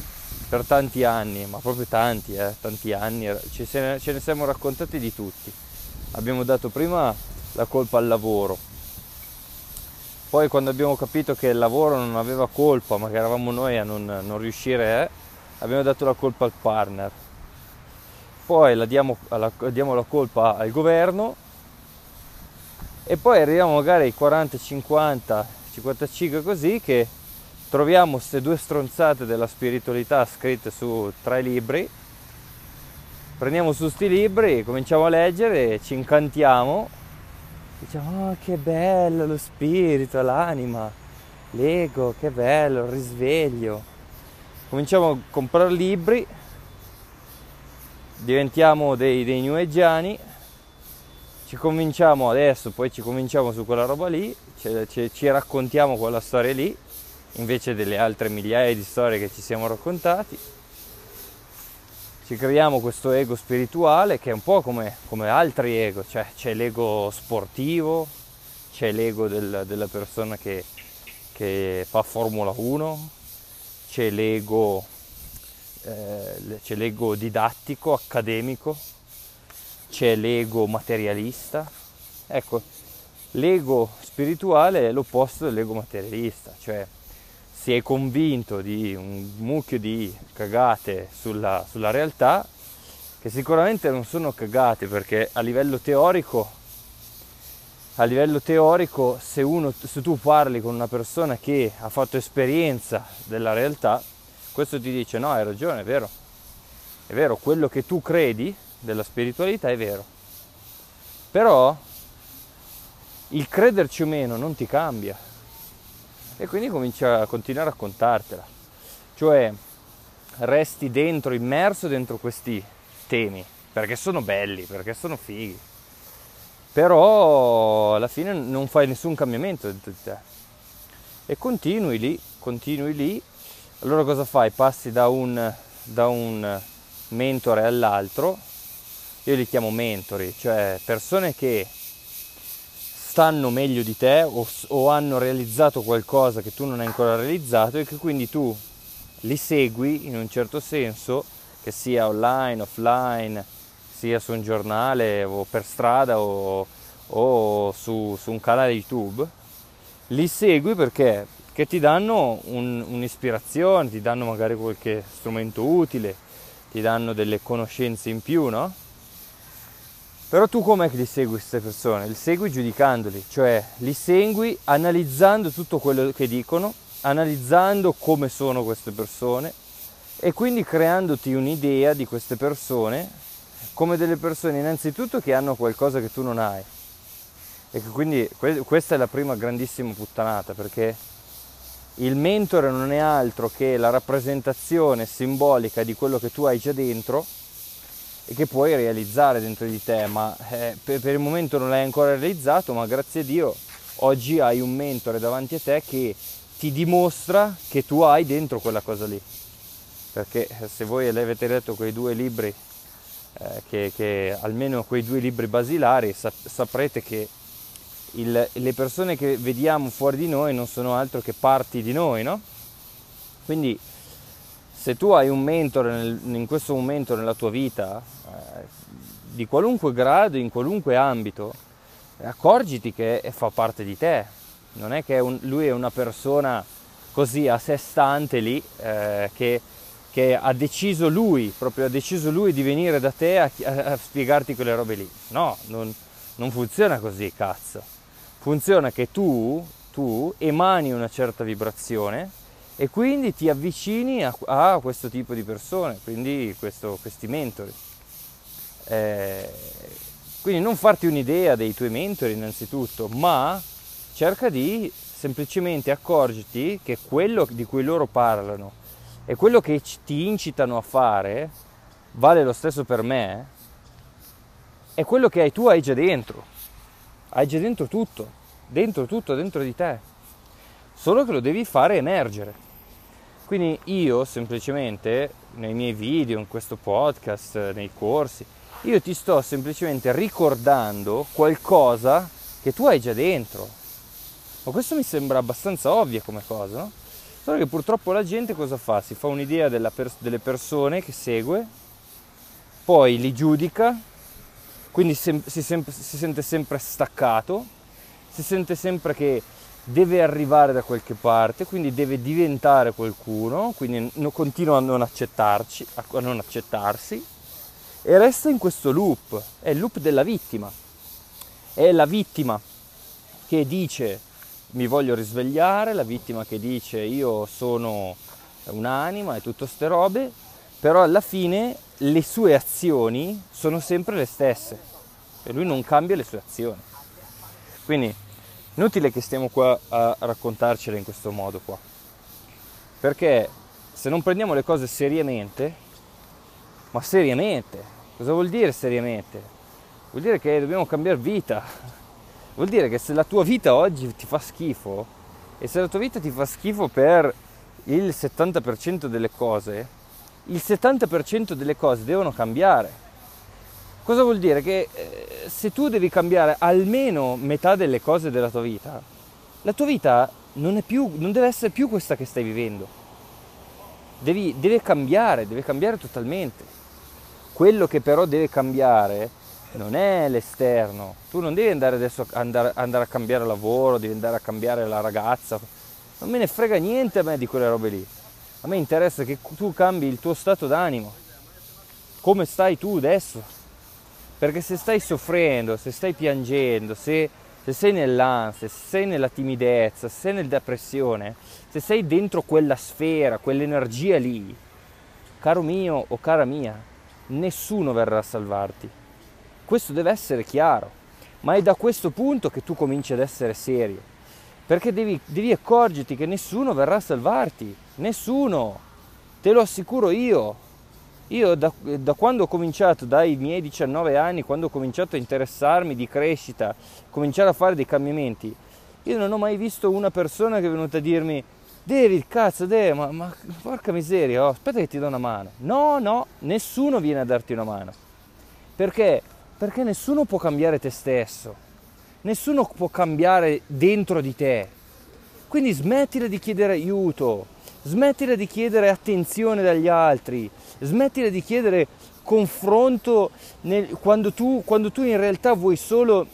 per tanti anni, ma proprio tanti, eh, tanti anni, ne, ce ne siamo raccontati di tutti. Abbiamo dato prima la colpa al lavoro, poi quando abbiamo capito che il lavoro non aveva colpa, ma che eravamo noi a non, non riuscire, eh, abbiamo dato la colpa al partner. Poi la diamo, la, diamo la colpa al governo e poi arriviamo magari ai 40, 50, 55 così che troviamo queste due stronzate della spiritualità scritte su tre libri, prendiamo su questi libri, cominciamo a leggere, ci incantiamo, diciamo oh, che bello lo spirito, l'anima, l'ego, che bello, il risveglio. Cominciamo a comprare libri, diventiamo dei, dei new ci cominciamo adesso, poi ci cominciamo su quella roba lì, ci, ci, ci raccontiamo quella storia lì invece delle altre migliaia di storie che ci siamo raccontati. Ci creiamo questo ego spirituale che è un po' come, come altri ego, cioè c'è l'ego sportivo, c'è l'ego del, della persona che, che, fa Formula 1, c'è l'ego, eh, c'è l'ego didattico, accademico, c'è l'ego materialista. Ecco, l'ego spirituale è l'opposto dell'ego materialista, cioè si è convinto di un mucchio di cagate sulla, sulla realtà, che sicuramente non sono cagate perché a livello teorico a livello teorico se, uno, se, tu parli con una persona che ha fatto esperienza della realtà, questo ti dice no, hai ragione, è vero, è vero, quello che tu credi della spiritualità è vero. Però il crederci o meno non ti cambia e quindi comincia a continuare a raccontartela. Cioè resti dentro, immerso dentro questi temi, perché sono belli, perché sono fighi. Però alla fine non fai nessun cambiamento dentro di te. E continui lì, continui lì. Allora cosa fai? Passi da un, da un mentore all'altro. Io li chiamo mentori, cioè persone che stanno meglio di te o, o, hanno realizzato qualcosa che tu non hai ancora realizzato e che quindi tu li segui in un certo senso, che sia online, offline, sia su un giornale o per strada o, o su, su, un canale YouTube, li segui perché, ti danno un, un'ispirazione, ti danno magari qualche strumento utile, ti danno delle conoscenze in più, no? Però tu com'è che li segui queste persone? Li segui giudicandoli, cioè li segui analizzando tutto quello che dicono, analizzando come sono queste persone e quindi creandoti un'idea di queste persone come delle persone innanzitutto che hanno qualcosa che tu non hai. E quindi questa è la prima grandissima puttanata perché il mentore non è altro che la rappresentazione simbolica di quello che tu hai già dentro e che puoi realizzare dentro di te, ma eh, per, per, il momento non l'hai ancora realizzato, ma grazie a Dio oggi hai un mentore davanti a te che ti dimostra che tu hai dentro quella cosa lì. Perché eh, se voi avete letto quei due libri, eh, che, che, almeno quei due libri basilari, sap- saprete che il, le persone che vediamo fuori di noi non sono altro che parti di noi, no? Quindi se tu hai un mentore nel, in questo momento nella tua vita, di qualunque grado, in qualunque ambito, accorgiti che fa parte di te. Non è che un, lui è una persona così a sé stante lì eh, che, che, ha deciso lui, proprio ha deciso lui di venire da te a, a, spiegarti quelle robe lì. No, non, non funziona così, cazzo. Funziona che tu, tu emani una certa vibrazione e quindi ti avvicini a, a questo tipo di persone, quindi questo, questi mentori. Eh, quindi non farti un'idea dei tuoi mentori innanzitutto, ma cerca di semplicemente accorgerti che quello di cui loro parlano e quello che ti incitano a fare vale lo stesso per me, è quello che hai, tu hai già dentro. Hai già dentro tutto, dentro tutto, dentro di te. Solo che lo devi fare emergere. Quindi io semplicemente nei miei video, in questo podcast, nei corsi, io ti sto semplicemente ricordando qualcosa che tu hai già dentro. Ma questo mi sembra abbastanza ovvio come cosa, no? Solo che purtroppo la gente cosa fa? Si fa un'idea per- delle persone che segue, poi li giudica, quindi sem- si, sem- si sente sempre staccato, si sente sempre che deve arrivare da qualche parte, quindi deve diventare qualcuno, quindi no, continua a non accettarci, a non accettarsi e resta in questo loop, è il loop della vittima. È la vittima che dice mi voglio risvegliare, la vittima che dice io sono un'anima e tutte ste robe, però alla fine le sue azioni sono sempre le stesse e lui non cambia le sue azioni. Quindi Inutile che stiamo qua a raccontarcele in questo modo qua. Perché se non prendiamo le cose seriamente, ma seriamente, cosa vuol dire seriamente? Vuol dire che dobbiamo cambiare vita. Vuol dire che se la tua vita oggi ti fa schifo, e se la tua vita ti fa schifo per il 70% delle cose, il 70% delle cose devono cambiare Cosa vuol dire? Che eh, se tu devi cambiare almeno metà delle cose della tua vita, la tua vita non, più, non deve essere più questa che stai vivendo. Devi, deve cambiare, deve cambiare totalmente. Quello che però deve cambiare non è l'esterno. Tu non devi andare adesso andare, andare a cambiare lavoro, devi andare a cambiare la ragazza. Non me ne frega niente a me di quelle robe lì. A me interessa che tu cambi il tuo stato d'animo. Come stai tu adesso? Perché se stai soffrendo, se stai piangendo, se, se sei nell'ansia, se sei nella timidezza, se sei nella depressione, se sei dentro quella sfera, quell'energia lì, caro mio o cara mia, nessuno verrà a salvarti. Questo deve essere chiaro, ma è da questo punto che tu cominci ad essere serio, perché devi, devi accorgerti che nessuno verrà a salvarti, nessuno, te lo assicuro io, io da, da, quando ho cominciato, dai miei 19 anni, quando ho cominciato a interessarmi di crescita, cominciare a fare dei cambiamenti, io non ho mai visto una persona che è venuta a dirmi David, cazzo, David, ma, ma porca miseria, oh, aspetta che ti do una mano. No, no, nessuno viene a darti una mano. Perché? Perché nessuno può cambiare te stesso. Nessuno può cambiare dentro di te. Quindi smettila di chiedere aiuto, smettila di chiedere attenzione dagli altri, smettila di chiedere confronto nel, quando, tu, quando, tu, in realtà vuoi solo,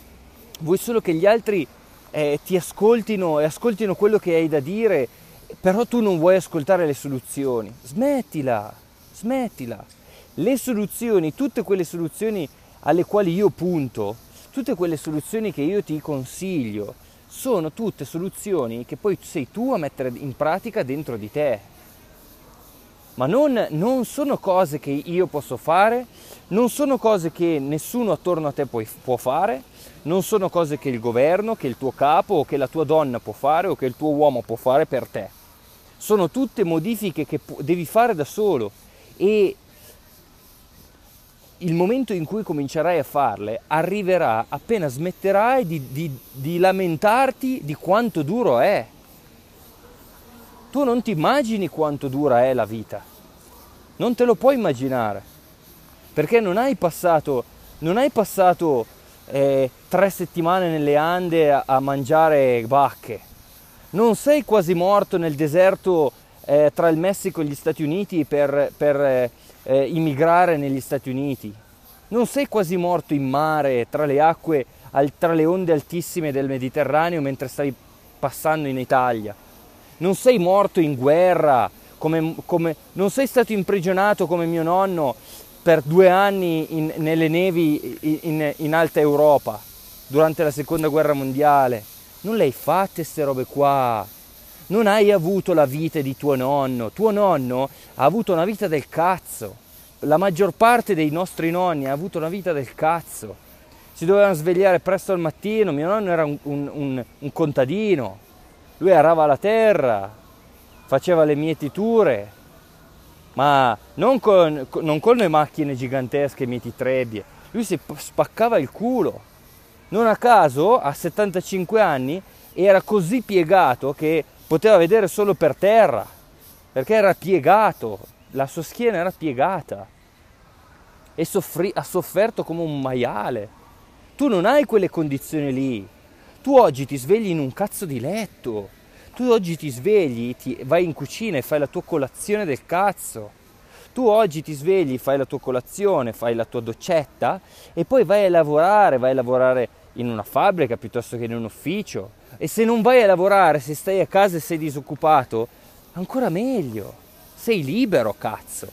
vuoi solo che gli altri eh, ti ascoltino e ascoltino quello che hai da dire, però tu non vuoi ascoltare le soluzioni. Smettila, smettila. Le soluzioni, tutte quelle soluzioni alle quali io punto, tutte quelle soluzioni che io ti consiglio, sono tutte soluzioni che poi sei tu a mettere in pratica dentro di te ma non, non, sono cose che io posso fare, non sono cose che nessuno attorno a te può, può fare, non sono cose che il governo, che il tuo capo o che la tua donna può fare o che il tuo uomo può fare per te. Sono tutte modifiche che devi fare da solo e il momento in cui comincerai a farle arriverà appena smetterai di, di, di lamentarti di quanto duro è tu non ti immagini quanto dura è la vita. Non te lo puoi immaginare. Perché non hai passato, non hai passato eh, tre settimane nelle Ande a, a, mangiare bacche. Non sei quasi morto nel deserto eh, tra il Messico e gli Stati Uniti per, per eh, immigrare negli Stati Uniti. Non sei quasi morto in mare tra le acque, tra le onde altissime del Mediterraneo mentre stai passando in Italia non sei morto in guerra, come, come, non sei stato imprigionato come mio nonno per due anni in, nelle nevi in, in, Alta Europa durante la seconda guerra mondiale. Non le hai fatte queste robe qua. Non hai avuto la vita di tuo nonno. Tuo nonno ha avuto una vita del cazzo. La maggior parte dei nostri nonni ha avuto una vita del cazzo. Si dovevano svegliare presto al mattino. Mio nonno era un, un, un, un contadino lui arava la terra, faceva le mietiture, ma non con, non con le macchine gigantesche mietitrebbie, lui si spaccava il culo. Non a caso, a 75 anni, era così piegato che poteva vedere solo per terra, perché era piegato, la sua schiena era piegata e soffri- ha sofferto come un maiale. Tu non hai quelle condizioni lì. Tu oggi ti svegli in un cazzo di letto. Tu oggi ti svegli, ti vai in cucina e fai la tua colazione del cazzo. Tu oggi ti svegli, fai la tua colazione, fai la tua doccetta e poi vai a lavorare, vai a lavorare in una fabbrica piuttosto che in un ufficio. E se non vai a lavorare, se stai a casa e sei disoccupato, ancora meglio. Sei libero, cazzo.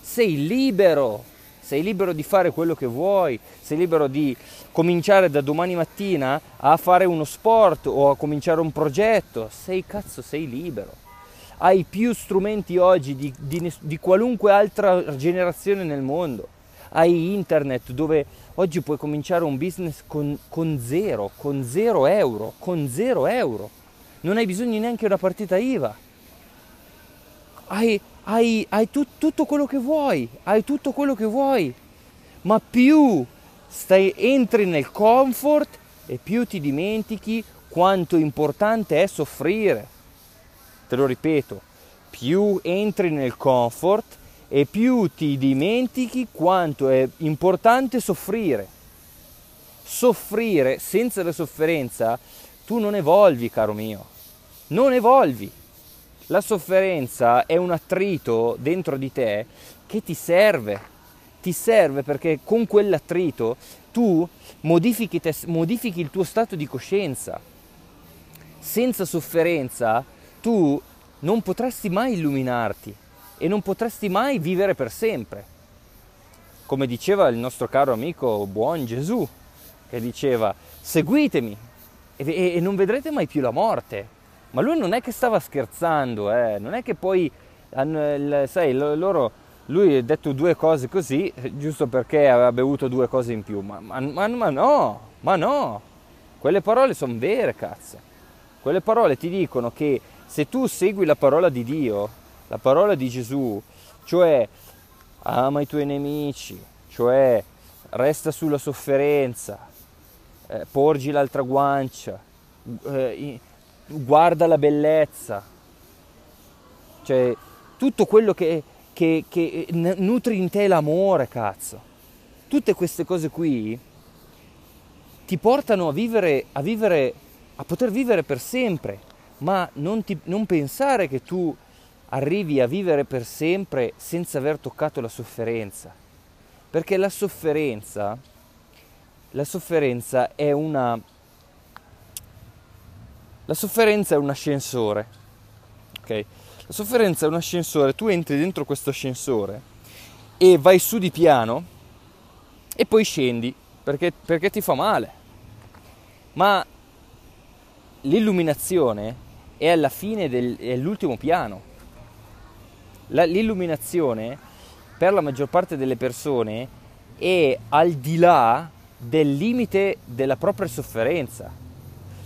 Sei libero. Sei libero di fare quello che vuoi. Sei libero di cominciare da domani mattina a fare uno sport o a cominciare un progetto. Sei cazzo, sei libero hai più strumenti oggi di, di, di qualunque altra generazione nel mondo. Hai internet dove oggi puoi cominciare un business con, con zero, con zero euro, con zero euro. Non hai bisogno neanche di una partita IVA. Hai, hai, hai tut, tutto quello che vuoi, hai tutto quello che vuoi. Ma più stai, entri nel comfort e più ti dimentichi quanto importante è soffrire te lo ripeto, più entri nel comfort e più ti dimentichi quanto è importante soffrire. Soffrire senza la sofferenza tu non evolvi, caro mio, non evolvi. La sofferenza è un attrito dentro di te che ti serve, ti serve perché con quell'attrito tu modifichi, te, modifichi il tuo stato di coscienza. Senza sofferenza tu non potresti mai illuminarti e non potresti mai vivere per sempre. Come diceva il nostro caro amico buon Gesù, che diceva seguitemi e, e, non vedrete mai più la morte. Ma lui non è che stava scherzando, eh? non è che poi, sai, loro, lui ha detto due cose così, giusto perché aveva bevuto due cose in più, ma, ma, ma no, ma no, quelle parole sono vere, cazzo. Quelle parole ti dicono che se tu segui la parola di Dio, la parola di Gesù, cioè ama i tuoi nemici, cioè resta sulla sofferenza, eh, porgi l'altra guancia, eh, guarda la bellezza, cioè tutto quello che, che, che nutri in te l'amore, cazzo. Tutte queste cose qui ti portano a vivere, a vivere, a poter vivere per sempre ma non, ti, non pensare che tu arrivi a vivere per sempre senza aver toccato la sofferenza, perché la sofferenza, la sofferenza è una, la sofferenza è un ascensore, ok? La sofferenza è un ascensore, tu entri dentro questo ascensore e vai su di piano e poi scendi perché, perché ti fa male. Ma l'illuminazione è alla fine dell'ultimo piano. La, l'illuminazione per la maggior parte delle persone è al di là del limite della propria sofferenza.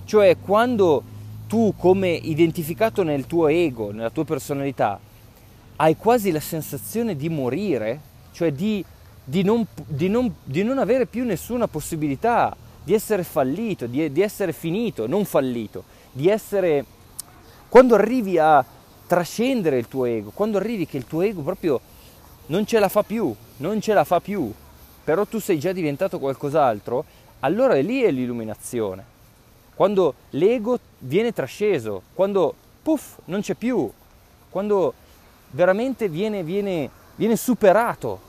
Cioè quando tu come identificato nel tuo ego, nella tua personalità, hai quasi la sensazione di morire, cioè di, di, non, di, non, di non, avere più nessuna possibilità, di essere fallito, di, di essere finito, non fallito, di essere quando arrivi a trascendere il tuo ego, quando arrivi che il tuo ego proprio non ce la fa più, non ce la fa più, però tu sei già diventato qualcos'altro, allora lì è l'illuminazione. Quando l'ego viene trasceso, quando puff, non c'è più, quando veramente viene, viene, viene superato.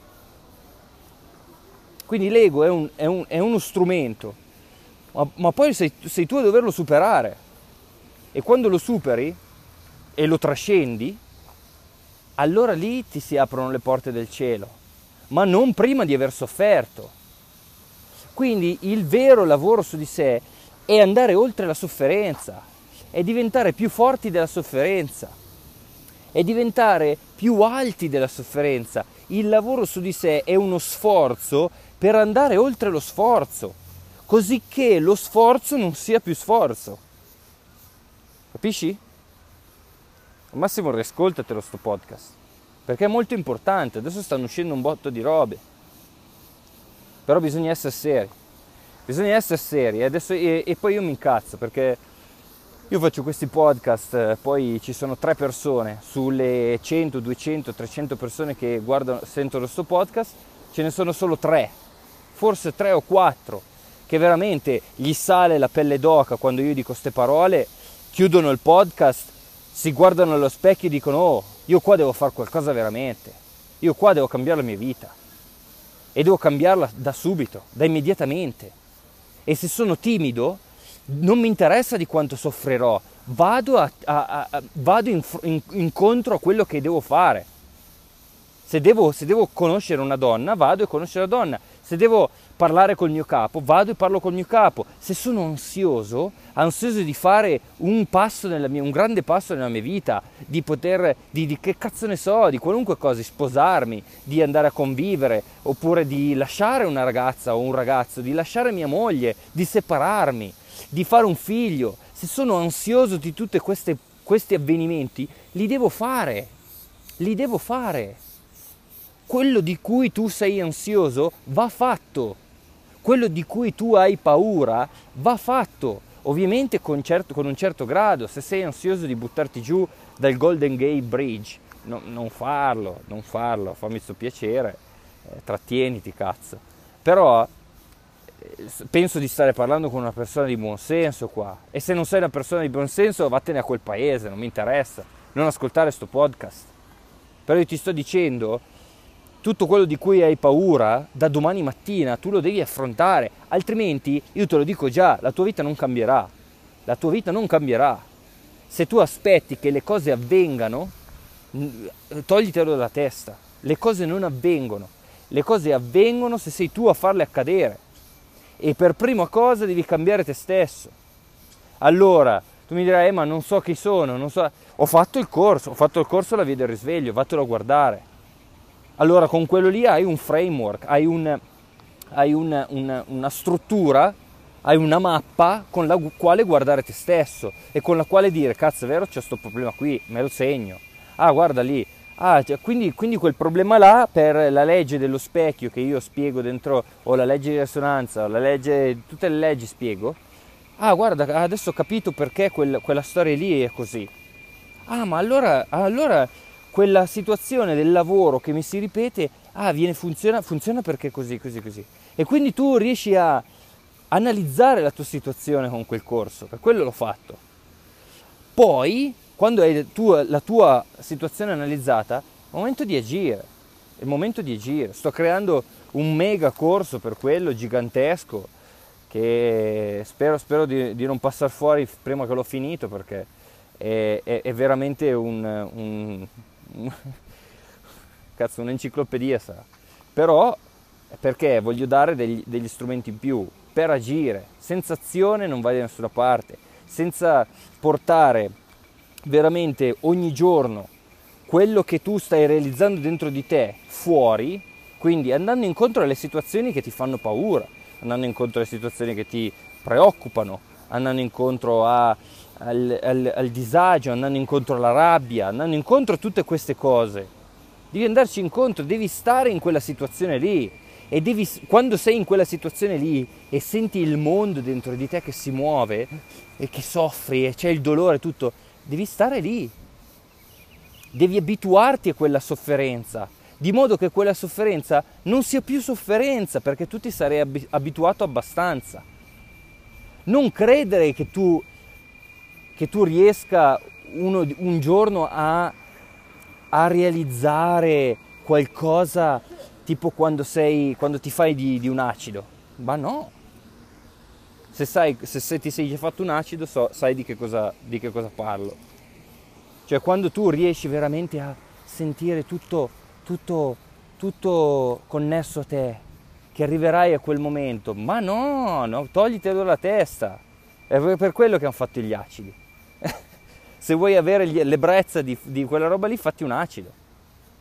Quindi l'ego è, un, è, un, è uno strumento, ma, ma poi sei, sei tu a doverlo superare. E quando lo superi e lo trascendi, allora lì ti si aprono le porte del cielo, ma non prima di aver sofferto. Quindi il vero lavoro su di sé è andare oltre la sofferenza, è diventare più forti della sofferenza, è diventare più alti della sofferenza. Il lavoro su di sé è uno sforzo per andare oltre lo sforzo, così che lo sforzo non sia più sforzo. Capisci? Al massimo riascoltatelo sto podcast, perché è molto importante, adesso stanno uscendo un botto di robe, però bisogna essere seri, bisogna essere seri. Adesso, e, e poi io mi incazzo perché io faccio questi podcast, poi ci sono tre persone. Sulle 100, 200, 300 persone che guardano, sentono questo podcast, ce ne sono solo tre, forse tre o quattro, che veramente gli sale la pelle d'oca quando io dico queste parole chiudono il podcast, si guardano allo specchio e dicono oh, io qua devo fare qualcosa veramente, io qua devo cambiare la mia vita e devo cambiarla da subito, da immediatamente. E se sono timido, non mi interessa di quanto soffrirò, vado, a, a, a, vado in, in, incontro a quello che devo fare. Se devo, se devo conoscere una donna, vado e conosco la donna. Se devo parlare col mio capo, vado e parlo col mio capo. Se sono ansioso, ansioso di fare un passo nella mia, un grande passo nella mia vita, di poter, di, di che cazzo ne so, di qualunque cosa, di sposarmi, di andare a convivere, oppure di lasciare una ragazza o un ragazzo, di lasciare mia moglie, di separarmi, di fare un figlio, se sono ansioso di tutti questi avvenimenti, li devo fare, li devo fare. Quello di cui tu sei ansioso va fatto, quello di cui tu hai paura va fatto, ovviamente con, certo, con un certo grado, se sei ansioso di buttarti giù dal Golden Gate Bridge, no, non farlo, non farlo, fammi sto piacere, eh, trattieniti cazzo. Però penso di stare parlando con una persona di buon senso qua. E se non sei una persona di buon senso, vattene a quel paese, non mi interessa. Non ascoltare questo podcast. Però io ti sto dicendo, tutto quello di cui hai paura, da domani mattina tu lo devi affrontare. Altrimenti, io te lo dico già, la tua vita non cambierà. La tua vita non cambierà. Se tu aspetti che le cose avvengano, toglitelo dalla testa. Le cose non avvengono. Le cose avvengono se sei tu a farle accadere e per prima cosa devi cambiare te stesso. Allora, tu mi dirai, eh, ma non so chi sono, non so... Ho fatto il corso, ho fatto il corso alla via del risveglio, vattelo a guardare. Allora, con quello lì hai un framework, hai, un, hai un, un, una struttura, hai una mappa con la quale guardare te stesso e con la quale dire, cazzo è vero, c'è questo problema qui, me lo segno. Ah, guarda lì, Ah, cioè, quindi, quindi, quel problema là per la legge dello specchio che io spiego dentro, o la legge di risonanza, o la legge, tutte le leggi spiego. Ah, guarda, adesso ho capito perché quel, quella storia lì è così. Ah, ma allora, allora quella situazione del lavoro che mi si ripete, ah, viene, funziona, funziona perché così, così, così. E quindi tu riesci a analizzare la tua situazione con quel corso, per quello l'ho fatto. Poi quando hai tu, la tua situazione analizzata, è il momento di agire, è il momento di agire. Sto creando un mega corso per quello, gigantesco, che spero, spero di, di, non passare fuori prima che l'ho finito perché è, è, è veramente un, un, un cazzo, un'enciclopedia sarà. Però perché voglio dare degli, degli strumenti in più per agire. Senza azione non vai da nessuna parte. Senza portare veramente ogni giorno quello che tu stai realizzando dentro di te fuori, quindi andando incontro alle situazioni che ti fanno paura, andando incontro alle situazioni che ti preoccupano, andando incontro a, al, al, al disagio, andando incontro alla rabbia, andando incontro a tutte queste cose. Devi andarci incontro, devi stare in quella situazione lì e devi, quando sei in quella situazione lì e senti il mondo dentro di te che si muove e che soffri e c'è il dolore tutto, devi stare lì, devi abituarti a quella sofferenza, di modo che quella sofferenza non sia più sofferenza perché tu ti sarei abituato abbastanza. Non credere che tu, che tu riesca uno, un giorno a, a, realizzare qualcosa tipo quando, sei, quando ti fai di, di un acido. Ma no, se, sai, se, se ti sei fatto un acido so, sai di che, cosa, di che cosa parlo. Cioè quando tu riesci veramente a sentire tutto, tutto, tutto connesso a te, che arriverai a quel momento, ma no, no toglitelo dalla testa. È per quello che hanno fatto gli acidi. Se vuoi avere l'ebbrezza di, di quella roba lì, fatti un acido.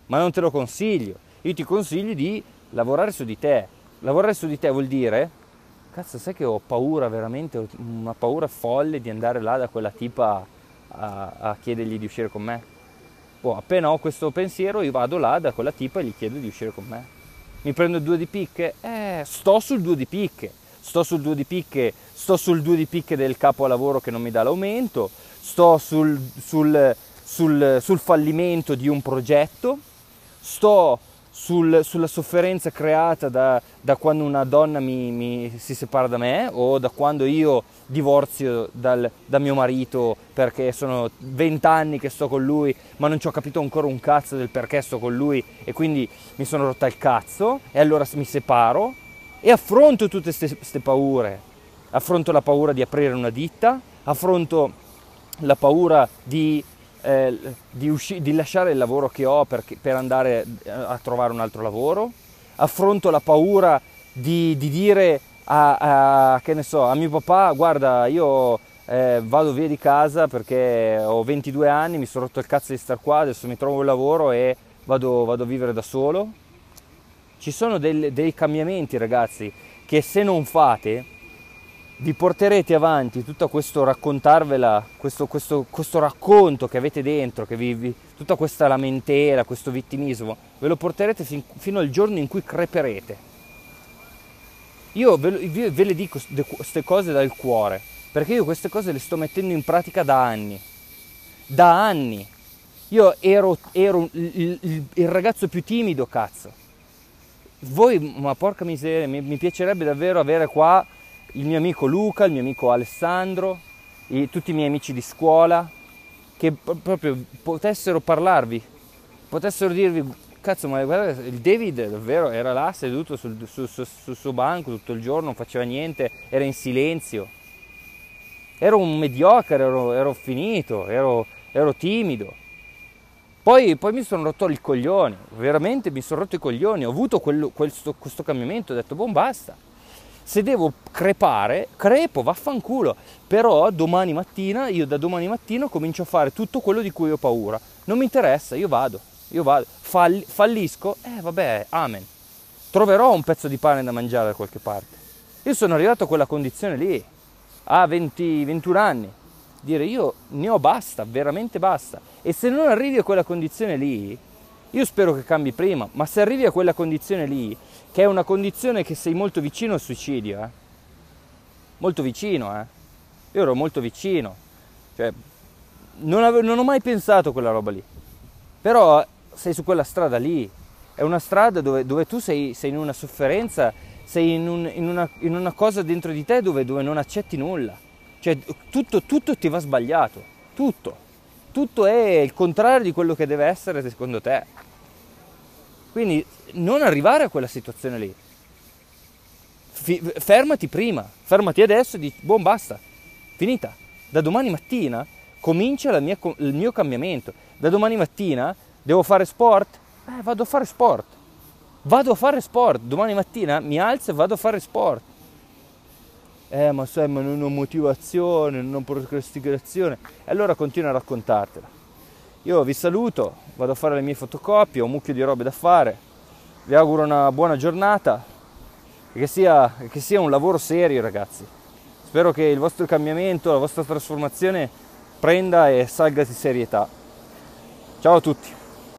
Ma non te lo consiglio. Io ti consiglio di lavorare su di te. Lavorare su di te vuol dire cazzo sai che ho paura veramente, una paura folle di andare là da quella tipa a, a chiedergli di uscire con me. Boh, appena ho questo pensiero io vado là da quella tipa e gli chiedo di uscire con me. Mi prendo due di picche? Eh, sto sul due di picche. Sto sul due di picche, sto sul due di picche del capo a lavoro che non mi dà l'aumento, sto sul, sul, sul, sul fallimento di un progetto, sto sul, sulla sofferenza creata da, da quando una donna mi, mi, si separa da me o da quando io divorzio dal, da mio marito perché sono vent'anni che sto con lui ma non ci ho capito ancora un cazzo del perché sto con lui e quindi mi sono rotta il cazzo e allora mi separo e affronto tutte queste paure. Affronto la paura di aprire una ditta, affronto la paura di eh, di, usci- di, lasciare il lavoro che ho per, per, andare eh, a trovare un altro lavoro, affronto la paura di, di dire a, a, so, a, mio papà guarda io eh, vado via di casa perché ho 22 anni, mi sono rotto il cazzo di star qua, adesso mi trovo un lavoro e vado, vado a vivere da solo. Ci sono del, dei cambiamenti ragazzi che se non fate vi porterete avanti tutto questo raccontarvela, questo, questo, questo racconto che avete dentro, che vi, vi, tutta questa lamentela, questo vittimismo, ve lo porterete fin, fino al giorno in cui creperete. Io ve, ve le dico queste cose dal cuore, perché io queste cose le sto mettendo in pratica da anni. Da anni. Io ero, ero il, il, il ragazzo più timido, cazzo. Voi, ma porca miseria, mi, mi piacerebbe davvero avere qua il mio amico Luca, il mio amico Alessandro, tutti i miei amici di scuola, che proprio potessero parlarvi, potessero dirvi, cazzo ma guarda, il David davvero era là seduto sul, sul, sul, sul suo banco tutto il giorno, non faceva niente, era in silenzio. Ero un mediocre, ero, ero finito, ero, ero timido. Poi, poi, mi sono rotto i coglioni, veramente mi sono rotto i coglioni, ho avuto quello, questo, questo cambiamento, ho detto, boh, basta se devo crepare, crepo, vaffanculo. Però domani mattina, io da domani mattina comincio a fare tutto quello di cui ho paura. Non mi interessa, io vado, io vado. Fall, fallisco, eh vabbè, amen. Troverò un pezzo di pane da mangiare da qualche parte. Io sono arrivato a quella condizione lì, a 20, 21 anni. Dire io ne ho basta, veramente basta. E se non arrivi a quella condizione lì, io spero che cambi prima, ma se arrivi a quella condizione lì, che è una condizione che sei molto vicino al suicidio, eh? molto vicino, eh? io ero molto vicino, cioè, non, avevo, non ho mai pensato a quella roba lì, però sei su quella strada lì, è una strada dove, dove tu sei, sei, in una sofferenza, sei in, un, in, una, in, una, cosa dentro di te dove, dove non accetti nulla, cioè tutto, tutto ti va sbagliato, tutto tutto è il contrario di quello che deve essere secondo te. Quindi non arrivare a quella situazione lì. F- fermati prima, fermati adesso e dici, boh, basta, finita. Da domani mattina comincia mia, il mio cambiamento. Da domani mattina devo fare sport? Eh, vado a fare sport. Vado a fare sport. Domani mattina mi alzo e vado a fare sport. Eh, ma sai, ma non ho motivazione, non ho procrastinazione. E allora continua a raccontartela. Io vi saluto, vado a fare le mie fotocopie, ho un mucchio di robe da fare. Vi auguro una buona giornata e che sia, che sia un lavoro serio, ragazzi. Spero che il vostro cambiamento, la vostra trasformazione prenda e salga di serietà. Ciao a tutti.